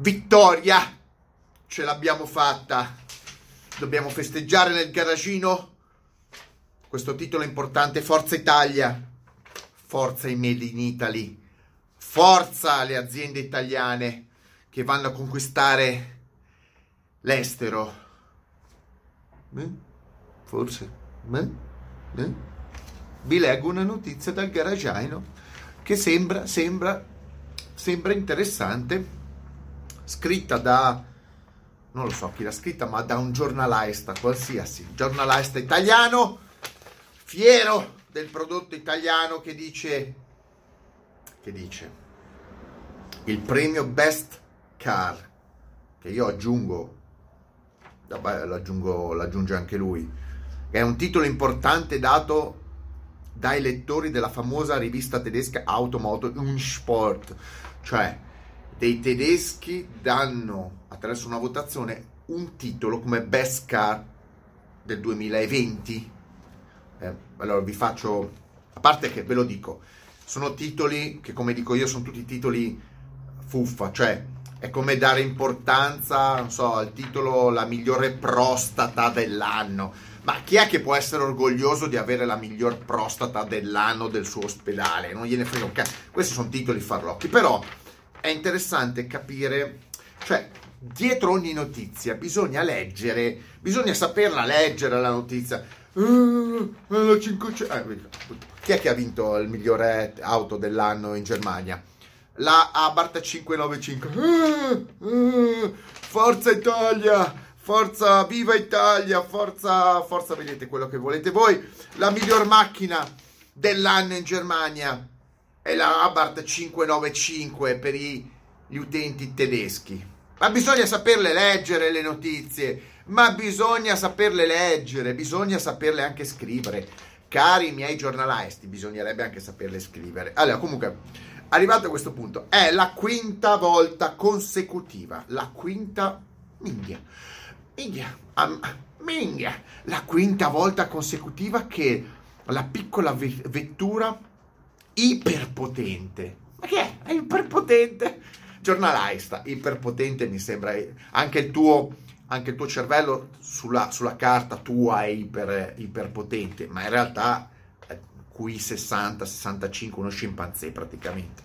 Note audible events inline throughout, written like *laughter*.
Vittoria! Ce l'abbiamo fatta! Dobbiamo festeggiare nel garagino questo titolo importante. Forza Italia! Forza i Made in Italy! Forza le aziende italiane che vanno a conquistare l'estero! Eh? Forse? Eh? Eh? Vi leggo una notizia dal garagiano che sembra, sembra, sembra interessante scritta da, non lo so chi l'ha scritta, ma da un giornalista qualsiasi, giornalista italiano, fiero del prodotto italiano che dice, che dice, il premio Best Car, che io aggiungo, l'aggiungo, l'aggiunge anche lui, è un titolo importante dato dai lettori della famosa rivista tedesca Automoto Unsport, cioè dei tedeschi danno attraverso una votazione un titolo come Best Car del 2020. Eh, allora vi faccio, a parte che ve lo dico, sono titoli che come dico io sono tutti titoli fuffa, cioè è come dare importanza, non so, al titolo la migliore prostata dell'anno. Ma chi è che può essere orgoglioso di avere la miglior prostata dell'anno del suo ospedale? Non gliene frega un cazzo. Questi sono titoli farlocchi, però è interessante capire, cioè dietro ogni notizia bisogna leggere, bisogna saperla leggere la notizia. Uh, la 500... eh, chi è che ha vinto il migliore auto dell'anno in Germania? La Abarth 595. Uh, uh, forza Italia! Forza, viva Italia! Forza, forza, vedete quello che volete voi. La miglior macchina dell'anno in Germania è la Abarth 595 per gli utenti tedeschi. Ma bisogna saperle leggere le notizie, ma bisogna saperle leggere, bisogna saperle anche scrivere. Cari miei giornalisti, bisognerebbe anche saperle scrivere. Allora, comunque, arrivato a questo punto, è la quinta volta consecutiva, la quinta minghia, minghia, um, minghia, la quinta volta consecutiva che la piccola vettura iperpotente. Ma che è? È iperpotente? Giornalista, iperpotente mi sembra anche il tuo, anche il tuo cervello sulla, sulla carta tua è iper, iperpotente, ma in realtà qui 60, 65, uno scimpanzé praticamente.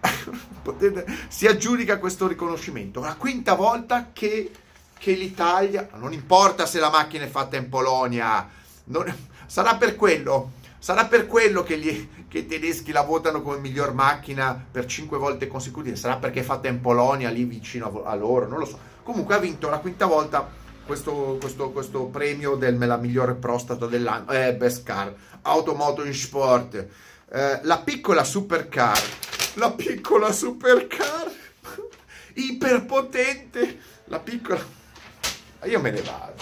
*laughs* si aggiudica questo riconoscimento. La quinta volta che, che, l'Italia, non importa se la macchina è fatta in Polonia, non, sarà per quello Sarà per quello che, gli, che, i tedeschi la votano come miglior macchina per cinque volte consecutive. Sarà perché è fatta in Polonia, lì vicino a, loro, non lo so. Comunque ha vinto la quinta volta questo, questo, questo premio della migliore prostata dell'anno. Eh, best car. Automoto in sport. Eh, la piccola supercar. La piccola supercar. *laughs* Iperpotente. La piccola... Io me ne vado.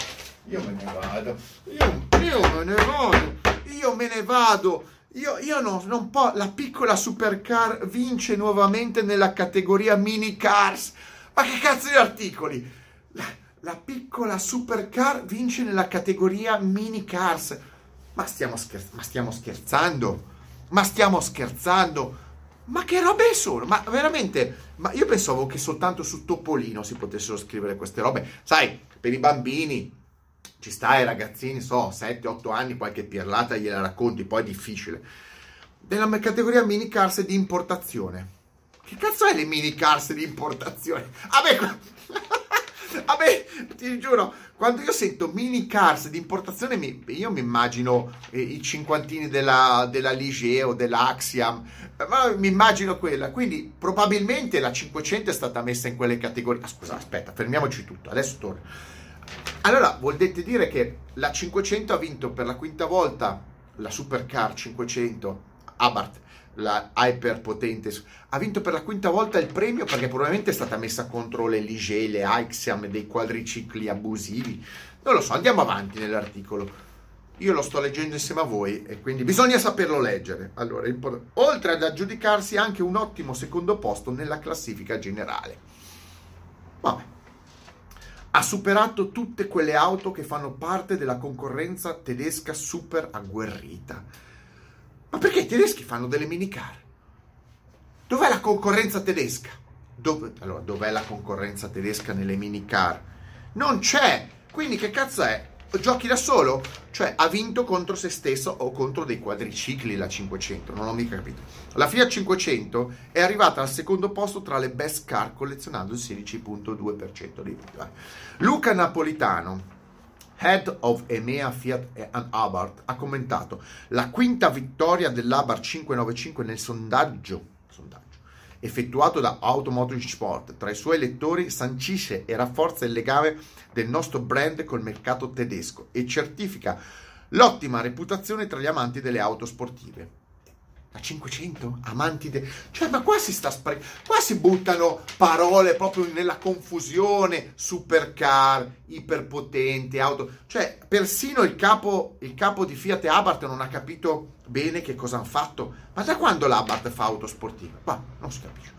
Io me ne vado. Io, io me ne vado io me ne vado. Io, io non, non posso. La piccola supercar vince nuovamente nella categoria mini cars. Ma che cazzo di articoli? La, la piccola supercar vince nella categoria mini cars. Ma stiamo, scherz- ma stiamo scherzando? Ma stiamo scherzando? Ma che robe sono? Ma veramente, ma io pensavo che soltanto su Topolino si potessero scrivere queste robe. Sai, per i bambini, ci stai ragazzini, so, 7-8 anni, qualche pirlata gliela racconti, poi è difficile. Della categoria mini cars di importazione. Che cazzo è le mini cars di importazione? Vabbè, vabbè, *laughs* ti giuro, quando io sento mini cars di importazione, io mi immagino eh, i cinquantini della, della Ligier o dell'Axiam, ma mi immagino quella. Quindi probabilmente la 500 è stata messa in quelle categorie. Ah, scusa, aspetta, fermiamoci tutto, adesso torno. Allora, volete dire che la 500 ha vinto per la quinta volta la Supercar 500 Abarth, la hyper potente, ha vinto per la quinta volta il premio perché probabilmente è stata messa contro le Ligier, le Axiom, dei quadricicli abusivi. Non lo so, andiamo avanti nell'articolo. Io lo sto leggendo insieme a voi e quindi bisogna saperlo leggere. Allora, oltre ad aggiudicarsi anche un ottimo secondo posto nella classifica generale. Vabbè ha superato tutte quelle auto che fanno parte della concorrenza tedesca super agguerrita. Ma perché i tedeschi fanno delle minicar? Dov'è la concorrenza tedesca? dove, allora, dov'è la concorrenza tedesca nelle minicar? Non c'è! Quindi che cazzo è? Giochi da solo? Cioè ha vinto contro se stesso o contro dei quadricicli la 500, non ho mica capito. La Fiat 500 è arrivata al secondo posto tra le best car collezionando il 16.2% dei punti. Luca Napolitano, Head of EMEA Fiat and Abarth, ha commentato la quinta vittoria dell'Abarth 595 nel sondaggio, sondaggio effettuato da Automotive Sport tra i suoi lettori sancisce e rafforza il legame del nostro brand col mercato tedesco e certifica l'ottima reputazione tra gli amanti delle auto sportive. La 500? Amanti de... Cioè, ma qua si sta spre... Qua si buttano parole proprio nella confusione. Supercar, iperpotente, auto... Cioè, persino il capo, il capo di Fiat e Abarth non ha capito bene che cosa hanno fatto. Ma da quando l'Abarth fa auto sportive? Qua, non si capisce.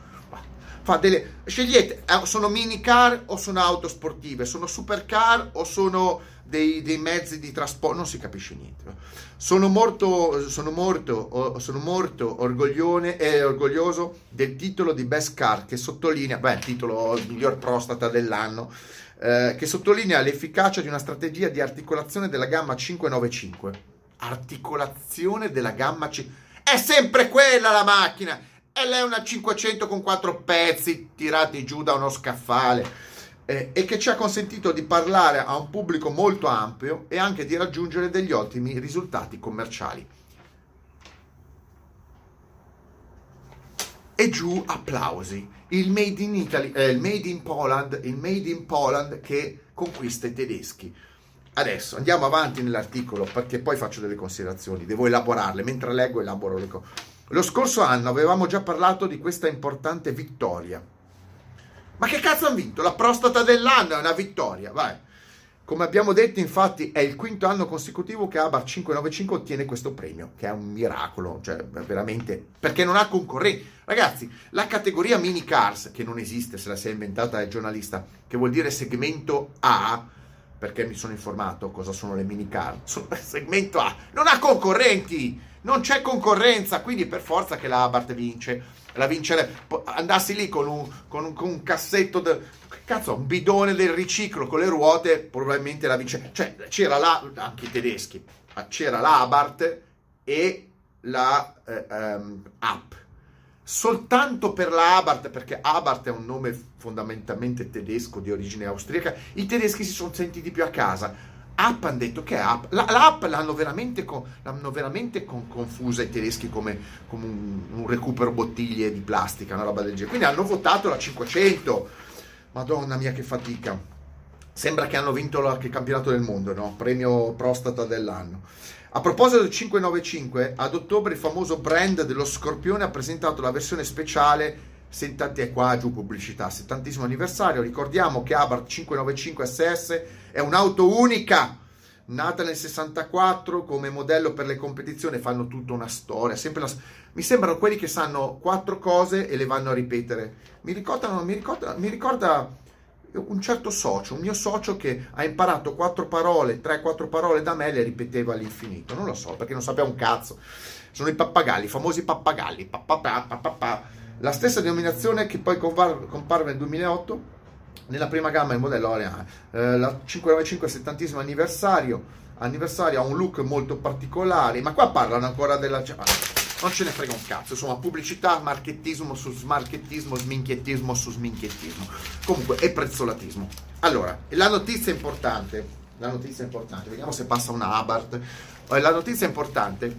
Fa delle... Scegliete, eh, sono minicar o sono auto sportive? Sono supercar o sono dei, dei mezzi di trasporto, non si capisce niente. Sono molto, sono molto, sono molto eh, orgoglioso del titolo di Best Car che sottolinea, beh, il titolo miglior prostata dell'anno, eh, che sottolinea l'efficacia di una strategia di articolazione della gamma 595. Articolazione della gamma 5... È sempre quella la macchina! E lei è una 500 con quattro pezzi tirati giù da uno scaffale eh, e che ci ha consentito di parlare a un pubblico molto ampio e anche di raggiungere degli ottimi risultati commerciali. E giù applausi. Il Made in Italy, eh, il Made in Poland, il Made in Poland che conquista i tedeschi. Adesso andiamo avanti nell'articolo perché poi faccio delle considerazioni, devo elaborarle, mentre leggo elaboro le cose. Lo scorso anno avevamo già parlato di questa importante vittoria ma che cazzo hanno vinto? La prostata dell'anno è una vittoria, vai. Come abbiamo detto, infatti, è il quinto anno consecutivo che Abar 595 ottiene questo premio, che è un miracolo, cioè veramente, perché non ha concorrenti. Ragazzi, la categoria mini cars, che non esiste se la si è inventata il giornalista, che vuol dire segmento A, perché mi sono informato cosa sono le mini car, sono segmento A, non ha concorrenti, non c'è concorrenza, quindi per forza che la Abarth vince la vincere, andassi lì con un, con un, con un cassetto, de, cazzo, un bidone del riciclo con le ruote, probabilmente la vince. Cioè, c'era la, anche i tedeschi, c'era la Abarth e la eh, um, App. Soltanto per la Abarth, perché Abarth è un nome fondamentalmente tedesco di origine austriaca, i tedeschi si sono sentiti più a casa. App hanno detto che app. La, l'app l'hanno veramente, con, l'hanno veramente con, confusa i tedeschi come, come un, un, recupero bottiglie di plastica una roba del genere. Quindi hanno votato la 500 madonna mia che fatica. Sembra che hanno vinto la, il campionato del mondo no? premio prostata dell'anno a proposito del 595 ad ottobre il famoso brand dello Scorpione ha presentato la versione speciale 70 e qua giù pubblicità, 70 anniversario. Ricordiamo che Abarth 595 SS è un'auto unica, nata nel 64 come modello per le competizioni, fanno tutta una storia. La... Mi sembrano quelli che sanno quattro cose e le vanno a ripetere. Mi, ricordano, mi, ricorda, mi ricorda un certo socio, un mio socio che ha imparato quattro parole, tre, quattro parole da me e le ripeteva all'infinito. Non lo so perché non sapeva un cazzo. Sono i pappagalli, i famosi pappagalli. Papà, papà, la stessa denominazione che poi comparve nel 2008 nella prima gamma il modello Oriana. Eh, la 595 70 anniversario, anniversario ha un look molto particolare, ma qua parlano ancora della... Non ce ne frega un cazzo, insomma, pubblicità, marchettismo su smarchettismo, sminchiettismo su sminchiettismo. Comunque, è prezzolatismo. Allora, la notizia importante, la notizia importante, vediamo se passa una Abarth. Eh, la notizia importante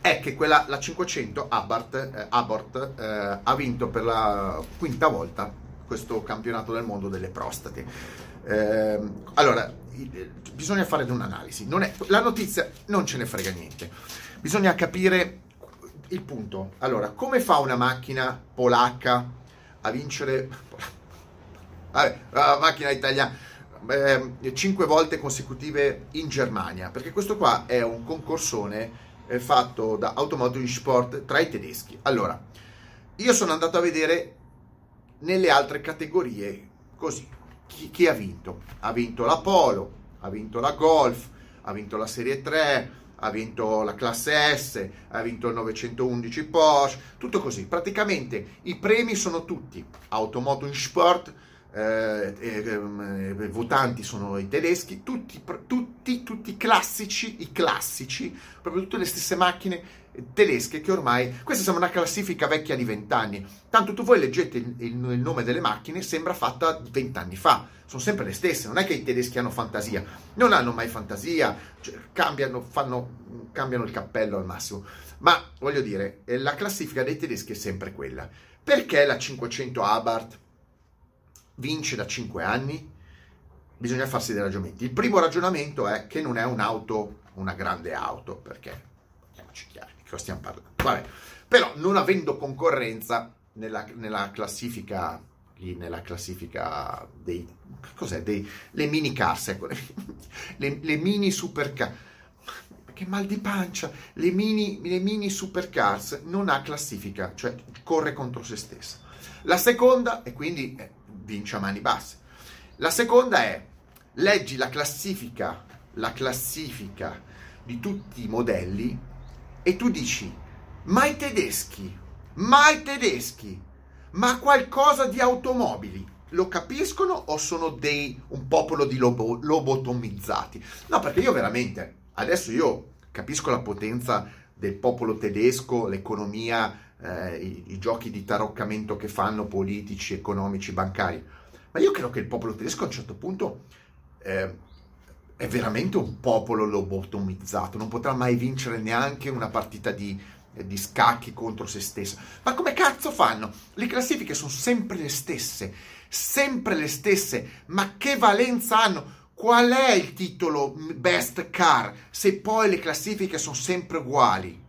è che quella, la 500 Abarth, eh, Abort eh, ha vinto per la quinta volta questo campionato del mondo delle prostate. Eh, allora, bisogna fare un'analisi. È, la notizia non ce ne frega niente. Bisogna capire il punto. Allora, come fa una macchina polacca a vincere... *laughs* La macchina italiana eh, cinque volte consecutive in Germania, perché questo qua è un concorsone fatto da Automotive Sport tra i tedeschi. Allora, io sono andato a vedere nelle altre categorie così. Chi, chi ha vinto? Ha vinto la Polo, ha vinto la Golf, ha vinto la Serie 3, ha vinto la classe S, ha vinto il 911 Porsche, tutto così. Praticamente i premi sono tutti Automoto in Sport, eh, eh, votanti sono i tedeschi, tutti, tutti, tutti classici, i classici, proprio tutte le stesse macchine tedesche che ormai, questa sembra una classifica vecchia di vent'anni, tanto tu voi leggete il, il, il, nome delle macchine, sembra fatta vent'anni fa, sono sempre le stesse, non è che i tedeschi hanno fantasia, non hanno mai fantasia, cioè, cambiano, fanno, cambiano il cappello al massimo, ma voglio dire, la classifica dei tedeschi è sempre quella, perché la 500 Abarth vince da 5 anni? Bisogna farsi dei ragionamenti. Il primo ragionamento è che non è un'auto, una grande auto, perché, andiamoci chiari, di cosa stiamo parlando? Vabbè. Però non avendo concorrenza nella, nella classifica nella classifica dei cos'è dei le mini cars ecco le, le mini supercar che mal di pancia le mini, le mini supercars non ha classifica cioè corre contro se stessa la seconda e quindi eh, vince a mani basse. La seconda è leggi la classifica, la classifica di tutti i modelli e tu dici, ma i tedeschi, ma i tedeschi, ma qualcosa di automobili, lo capiscono o sono dei, un popolo di lobo, lobotomizzati? No, perché io veramente, adesso io capisco la potenza del popolo tedesco, l'economia eh, i, i, giochi di taroccamento che fanno politici, economici, bancari. Ma io credo che il popolo tedesco a un certo punto eh, è veramente un popolo lobotomizzato, non potrà mai vincere neanche una partita di, di scacchi contro se stesso. Ma come cazzo fanno? Le classifiche sono sempre le stesse, sempre le stesse, ma che valenza hanno? Qual è il titolo best car se poi le classifiche sono sempre uguali?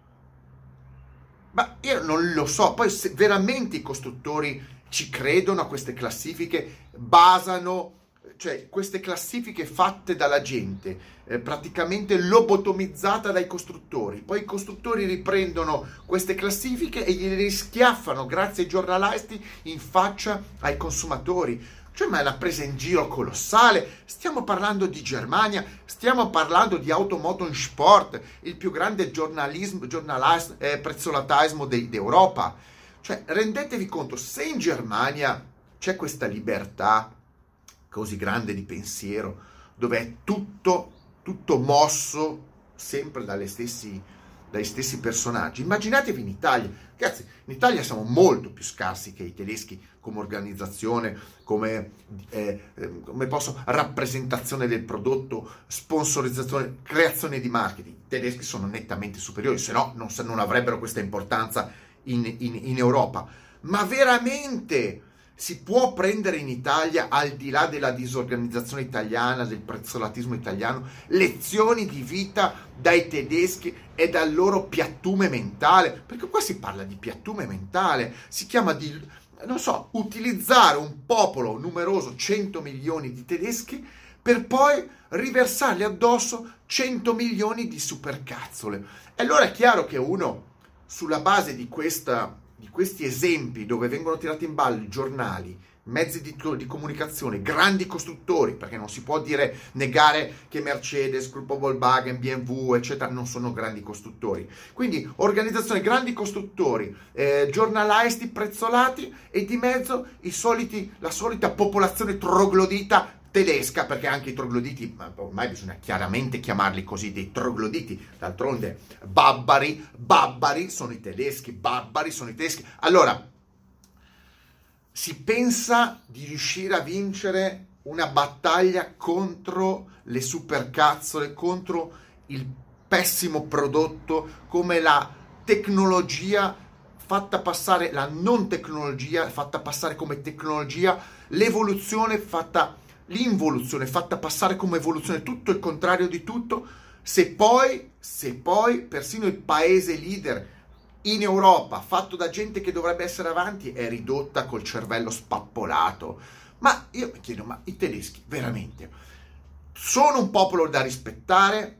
Ma io non lo so, poi se veramente i costruttori ci credono a queste classifiche, basano, cioè queste classifiche fatte dalla gente, eh, praticamente lobotomizzata dai costruttori, poi i costruttori riprendono queste classifiche e gliele rischiaffano grazie ai giornalisti in faccia ai consumatori cioè, ma è una presa in giro colossale. Stiamo parlando di Germania, stiamo parlando di Automoton Sport, il più grande giornalismo, giornalis, eh, prezzolatismo de, d'Europa. Cioè, rendetevi conto, se in Germania c'è questa libertà così grande di pensiero, dove è tutto, tutto mosso sempre dalle stessi dai stessi personaggi. Immaginatevi in Italia, ragazzi, in Italia siamo molto più scarsi che i tedeschi come organizzazione, come, eh, ehm, come posso, rappresentazione del prodotto, sponsorizzazione, creazione di marketing. I tedeschi sono nettamente superiori, se no non, non avrebbero questa importanza in, in, in Europa. Ma veramente si può prendere in Italia, al di là della disorganizzazione italiana, del prezzolatismo italiano, lezioni di vita dai tedeschi e dal loro piattume mentale? Perché qua si parla di piattume mentale, si chiama di, non so, utilizzare un popolo numeroso, 100 milioni di tedeschi, per poi riversargli addosso 100 milioni di supercazzole. E allora è chiaro che uno, sulla base di questa di questi esempi dove vengono tirati in ballo i giornali, mezzi di, di, comunicazione, grandi costruttori, perché non si può dire negare che Mercedes, Gruppo Volkswagen, BMW, eccetera, non sono grandi costruttori. Quindi organizzazioni, grandi costruttori, eh, giornalisti prezzolati e di mezzo soliti, la solita popolazione troglodita tedesca, perché anche i trogloditi, ormai bisogna chiaramente chiamarli così, dei trogloditi, d'altronde babbari, babbari sono i tedeschi, babbari sono i tedeschi. Allora, si pensa di riuscire a vincere una battaglia contro le supercazzole, contro il pessimo prodotto, come la tecnologia fatta passare, la non tecnologia fatta passare come tecnologia, l'evoluzione fatta l'involuzione fatta passare come evoluzione, tutto il contrario di tutto, se poi, se poi persino il paese leader in Europa, fatto da gente che dovrebbe essere avanti, è ridotta col cervello spappolato. Ma io mi chiedo, ma i tedeschi veramente sono un popolo da rispettare?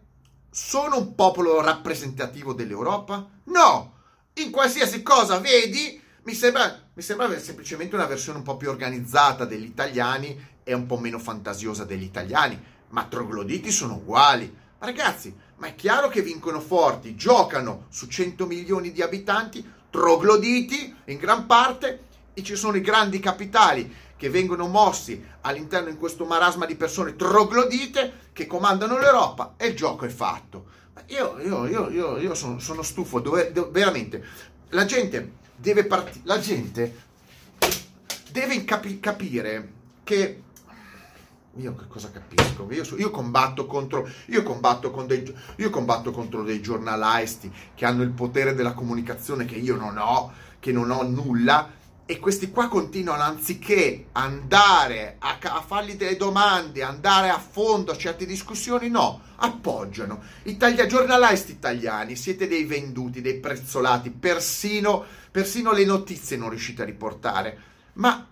Sono un popolo rappresentativo dell'Europa? No! In qualsiasi cosa vedi, mi sembra, mi sembra semplicemente una versione un po' più organizzata degli italiani è un po' meno fantasiosa degli italiani, ma trogloditi sono uguali. ragazzi, ma è chiaro che vincono forti, giocano su 100 milioni di abitanti, trogloditi in gran parte, e ci sono i grandi capitali che vengono mossi all'interno di questo marasma di persone troglodite che comandano l'Europa e il gioco è fatto. Io, io, io, io, io sono, sono, stufo, dove, dove, veramente, la gente deve partire, la gente deve capi- capire che io che cosa capisco? Io, io, combatto contro, io, combatto dei, io combatto contro dei giornalisti che hanno il potere della comunicazione che io non ho, che non ho nulla, e questi qua continuano anziché andare a, a, fargli delle domande, andare a fondo a certe discussioni, no, appoggiano. Italia, giornalisti italiani, siete dei venduti, dei prezzolati, persino, persino le notizie non riuscite a riportare. Ma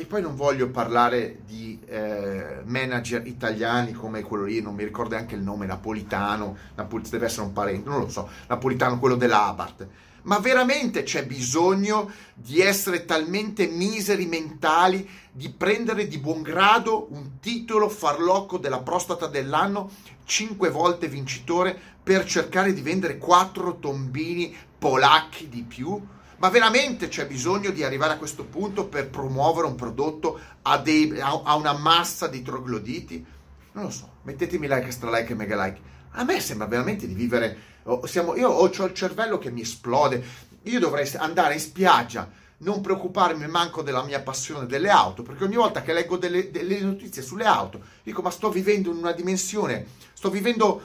e poi non voglio parlare di eh, manager italiani come quello lì, non mi ricordo neanche il nome, Napolitano, Napol- deve essere un parente, non lo so, Napolitano, quello dell'Abart ma veramente c'è bisogno di essere talmente miseri mentali di prendere di buon grado un titolo farlocco della prostata dell'anno, cinque volte vincitore, per cercare di vendere quattro tombini polacchi di più? Ma veramente c'è bisogno di arrivare a questo punto per promuovere un prodotto a, dei, a, a una massa di trogloditi? Non lo so, mettetemi like, extra like e mega like. A me sembra veramente di vivere siamo, io ho, ho il cervello che mi esplode, io dovrei andare in spiaggia, non preoccuparmi manco della mia passione delle auto, perché ogni volta che leggo delle, delle notizie sulle auto, dico ma sto vivendo in una dimensione, sto vivendo,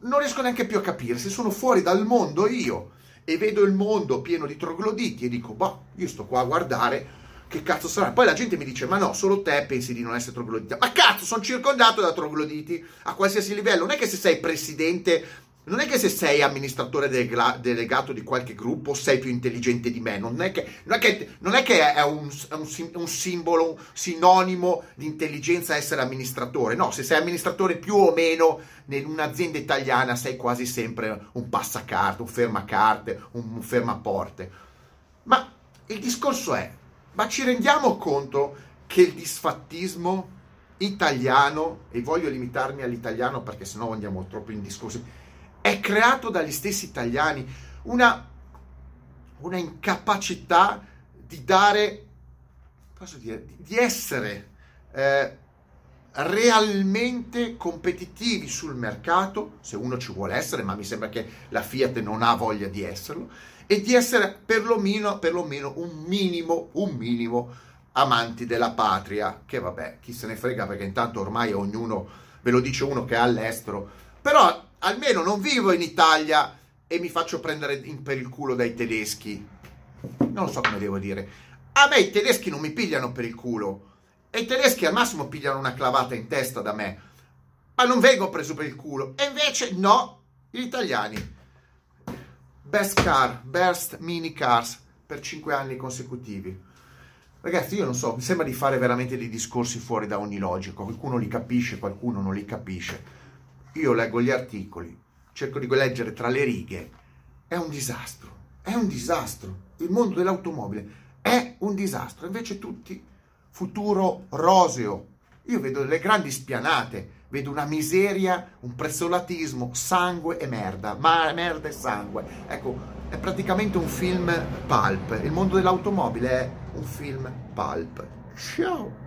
non riesco neanche più a capire se sono fuori dal mondo io e vedo il mondo pieno di trogloditi e dico, boh, io sto qua a guardare che cazzo sarà? Poi la gente mi dice, ma no, solo te pensi di non essere troglodita. Ma cazzo, sono circondato da trogloditi a qualsiasi livello. Non è che se sei presidente non è che se sei amministratore delegato di qualche gruppo sei più intelligente di me, non è che, non è, che, non è, che è un, un, un, simbolo, un sinonimo di intelligenza essere amministratore, no, se sei amministratore più o meno in un'azienda italiana sei quasi sempre un passacarte, un fermacarte, un fermaporte. Ma il discorso è, ma ci rendiamo conto che il disfattismo italiano, e voglio limitarmi all'italiano perché sennò andiamo troppo in discorsi, è creato dagli stessi italiani, una, una incapacità di dare, posso dire, di essere eh, realmente competitivi sul mercato, se uno ci vuole essere, ma mi sembra che la Fiat non ha voglia di esserlo, e di essere perlomeno, perlomeno un minimo, un minimo amanti della patria, che vabbè, chi se ne frega perché intanto ormai ognuno, ve lo dice uno che è all'estero, però almeno non vivo in Italia e mi faccio prendere per il culo dai tedeschi. Non so come devo dire. A me i tedeschi non mi pigliano per il culo. E i tedeschi al massimo pigliano una clavata in testa da me. Ma non vengo preso per il culo. E invece no, gli italiani. Best car, best mini cars per 5 anni consecutivi. Ragazzi, io non so, mi sembra di fare veramente dei discorsi fuori da ogni logica. Qualcuno li capisce, qualcuno non li capisce io leggo gli articoli, cerco di leggere tra le righe, è un disastro, è un disastro. Il mondo dell'automobile è un disastro, invece tutti futuro roseo. Io vedo delle grandi spianate, vedo una miseria, un prezzolatismo, sangue e merda, ma merda e sangue. Ecco, è praticamente un film pulp. Il mondo dell'automobile è un film pulp. Ciao!